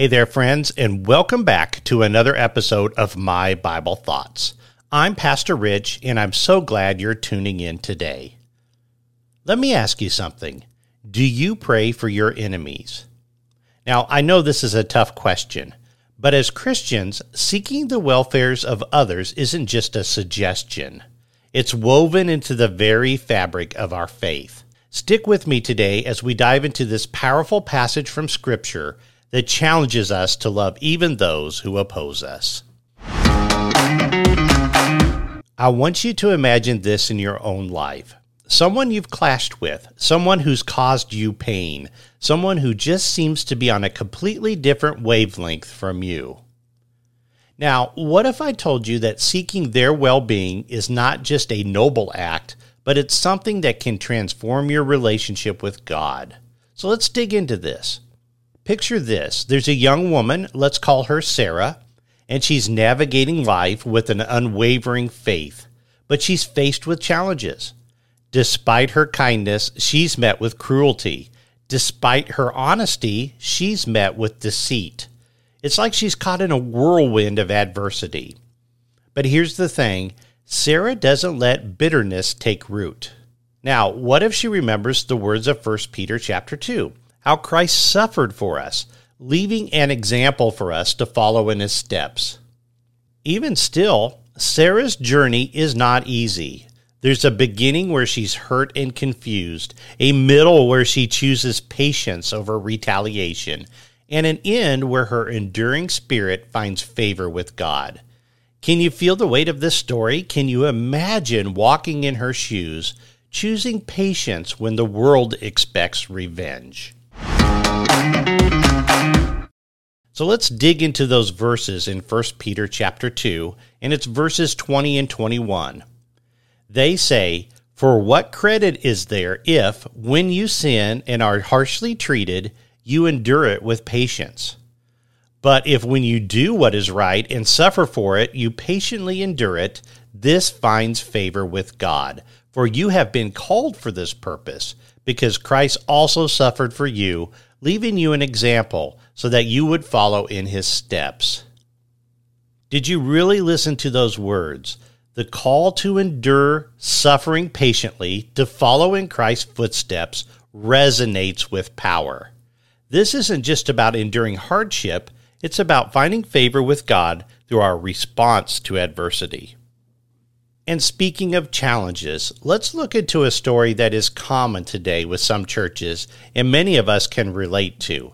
Hey there, friends, and welcome back to another episode of My Bible Thoughts. I'm Pastor Rich, and I'm so glad you're tuning in today. Let me ask you something Do you pray for your enemies? Now, I know this is a tough question, but as Christians, seeking the welfares of others isn't just a suggestion, it's woven into the very fabric of our faith. Stick with me today as we dive into this powerful passage from Scripture that challenges us to love even those who oppose us. I want you to imagine this in your own life. Someone you've clashed with, someone who's caused you pain, someone who just seems to be on a completely different wavelength from you. Now, what if I told you that seeking their well being is not just a noble act, but it's something that can transform your relationship with God? So let's dig into this. Picture this there's a young woman, let's call her Sarah, and she's navigating life with an unwavering faith, but she's faced with challenges. Despite her kindness, she's met with cruelty. Despite her honesty, she's met with deceit. It's like she's caught in a whirlwind of adversity. But here's the thing Sarah doesn't let bitterness take root. Now, what if she remembers the words of 1 Peter chapter 2? How Christ suffered for us, leaving an example for us to follow in his steps. Even still, Sarah's journey is not easy. There's a beginning where she's hurt and confused, a middle where she chooses patience over retaliation, and an end where her enduring spirit finds favor with God. Can you feel the weight of this story? Can you imagine walking in her shoes, choosing patience when the world expects revenge? So let's dig into those verses in 1 Peter chapter 2, and it's verses 20 and 21. They say, For what credit is there if, when you sin and are harshly treated, you endure it with patience? But if when you do what is right and suffer for it, you patiently endure it, this finds favor with God. For you have been called for this purpose, because Christ also suffered for you leaving you an example so that you would follow in his steps. Did you really listen to those words? The call to endure suffering patiently, to follow in Christ's footsteps, resonates with power. This isn't just about enduring hardship, it's about finding favor with God through our response to adversity. And speaking of challenges, let's look into a story that is common today with some churches and many of us can relate to.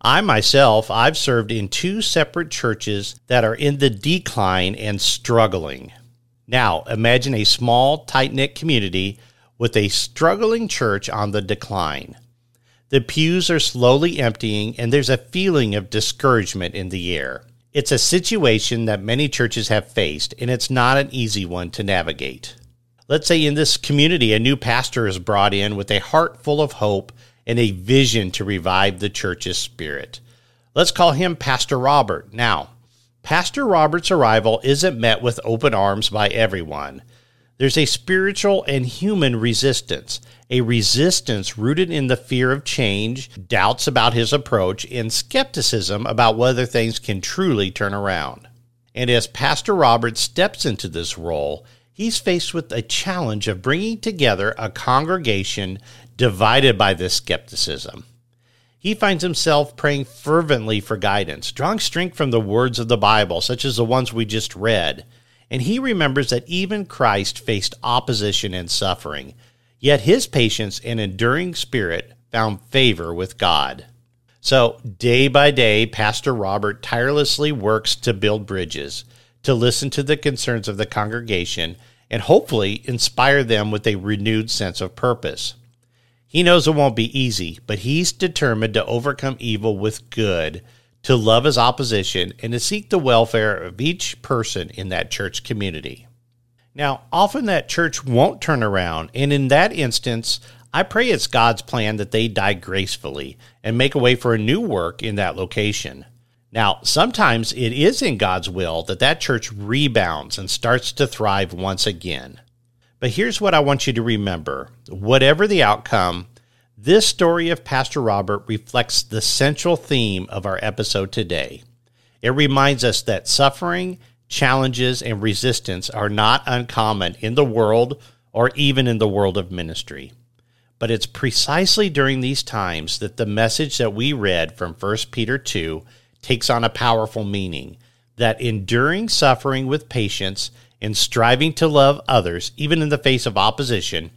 I myself, I've served in two separate churches that are in the decline and struggling. Now, imagine a small, tight knit community with a struggling church on the decline. The pews are slowly emptying, and there's a feeling of discouragement in the air. It's a situation that many churches have faced, and it's not an easy one to navigate. Let's say in this community, a new pastor is brought in with a heart full of hope and a vision to revive the church's spirit. Let's call him Pastor Robert. Now, Pastor Robert's arrival isn't met with open arms by everyone. There's a spiritual and human resistance, a resistance rooted in the fear of change, doubts about his approach, and skepticism about whether things can truly turn around. And as Pastor Robert steps into this role, he's faced with a challenge of bringing together a congregation divided by this skepticism. He finds himself praying fervently for guidance, drawing strength from the words of the Bible, such as the ones we just read and he remembers that even Christ faced opposition and suffering, yet his patience and enduring spirit found favor with God. So, day by day, Pastor Robert tirelessly works to build bridges, to listen to the concerns of the congregation, and hopefully inspire them with a renewed sense of purpose. He knows it won't be easy, but he's determined to overcome evil with good to love his opposition, and to seek the welfare of each person in that church community. Now, often that church won't turn around, and in that instance, I pray it's God's plan that they die gracefully and make a way for a new work in that location. Now, sometimes it is in God's will that that church rebounds and starts to thrive once again. But here's what I want you to remember whatever the outcome, This story of Pastor Robert reflects the central theme of our episode today. It reminds us that suffering, challenges, and resistance are not uncommon in the world or even in the world of ministry. But it's precisely during these times that the message that we read from 1 Peter 2 takes on a powerful meaning that enduring suffering with patience and striving to love others, even in the face of opposition,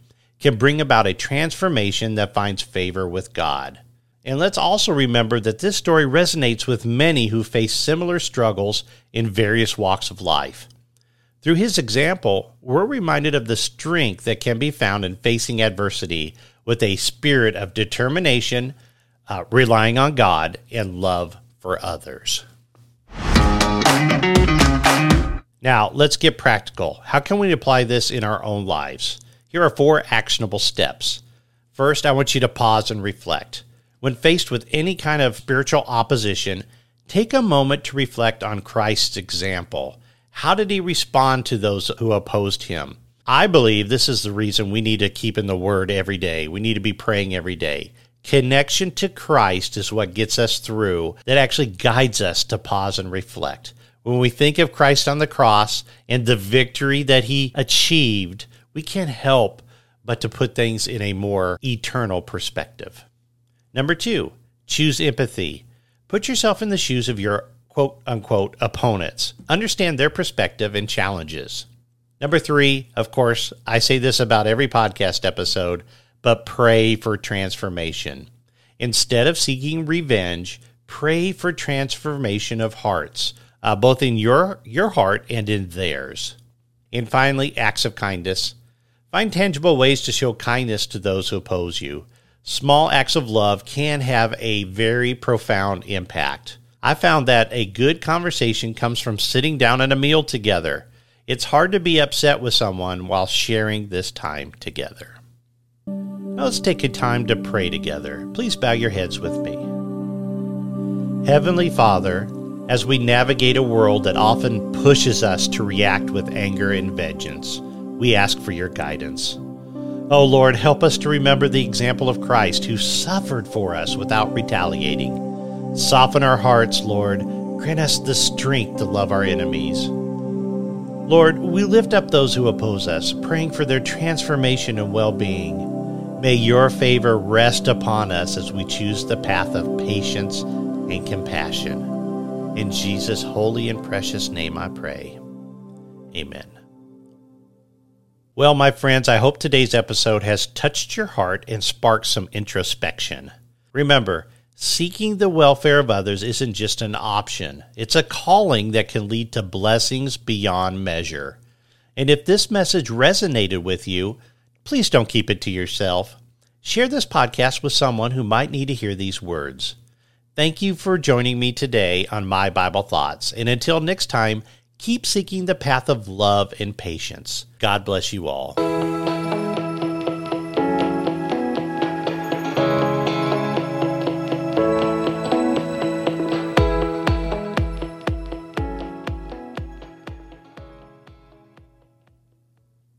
can bring about a transformation that finds favor with God. And let's also remember that this story resonates with many who face similar struggles in various walks of life. Through his example, we're reminded of the strength that can be found in facing adversity with a spirit of determination, uh, relying on God, and love for others. Now, let's get practical. How can we apply this in our own lives? Here are four actionable steps. First, I want you to pause and reflect. When faced with any kind of spiritual opposition, take a moment to reflect on Christ's example. How did he respond to those who opposed him? I believe this is the reason we need to keep in the Word every day. We need to be praying every day. Connection to Christ is what gets us through, that actually guides us to pause and reflect. When we think of Christ on the cross and the victory that he achieved, we can't help but to put things in a more eternal perspective. Number two, choose empathy. Put yourself in the shoes of your quote unquote opponents. Understand their perspective and challenges. Number three, of course, I say this about every podcast episode, but pray for transformation. Instead of seeking revenge, pray for transformation of hearts, uh, both in your, your heart and in theirs. And finally, acts of kindness. Find tangible ways to show kindness to those who oppose you. Small acts of love can have a very profound impact. I found that a good conversation comes from sitting down at a meal together. It's hard to be upset with someone while sharing this time together. Now let's take a time to pray together. Please bow your heads with me. Heavenly Father, as we navigate a world that often pushes us to react with anger and vengeance, we ask for your guidance. Oh Lord, help us to remember the example of Christ who suffered for us without retaliating. Soften our hearts, Lord. Grant us the strength to love our enemies. Lord, we lift up those who oppose us, praying for their transformation and well being. May your favor rest upon us as we choose the path of patience and compassion. In Jesus' holy and precious name I pray. Amen. Well, my friends, I hope today's episode has touched your heart and sparked some introspection. Remember, seeking the welfare of others isn't just an option, it's a calling that can lead to blessings beyond measure. And if this message resonated with you, please don't keep it to yourself. Share this podcast with someone who might need to hear these words. Thank you for joining me today on My Bible Thoughts. And until next time, Keep seeking the path of love and patience. God bless you all.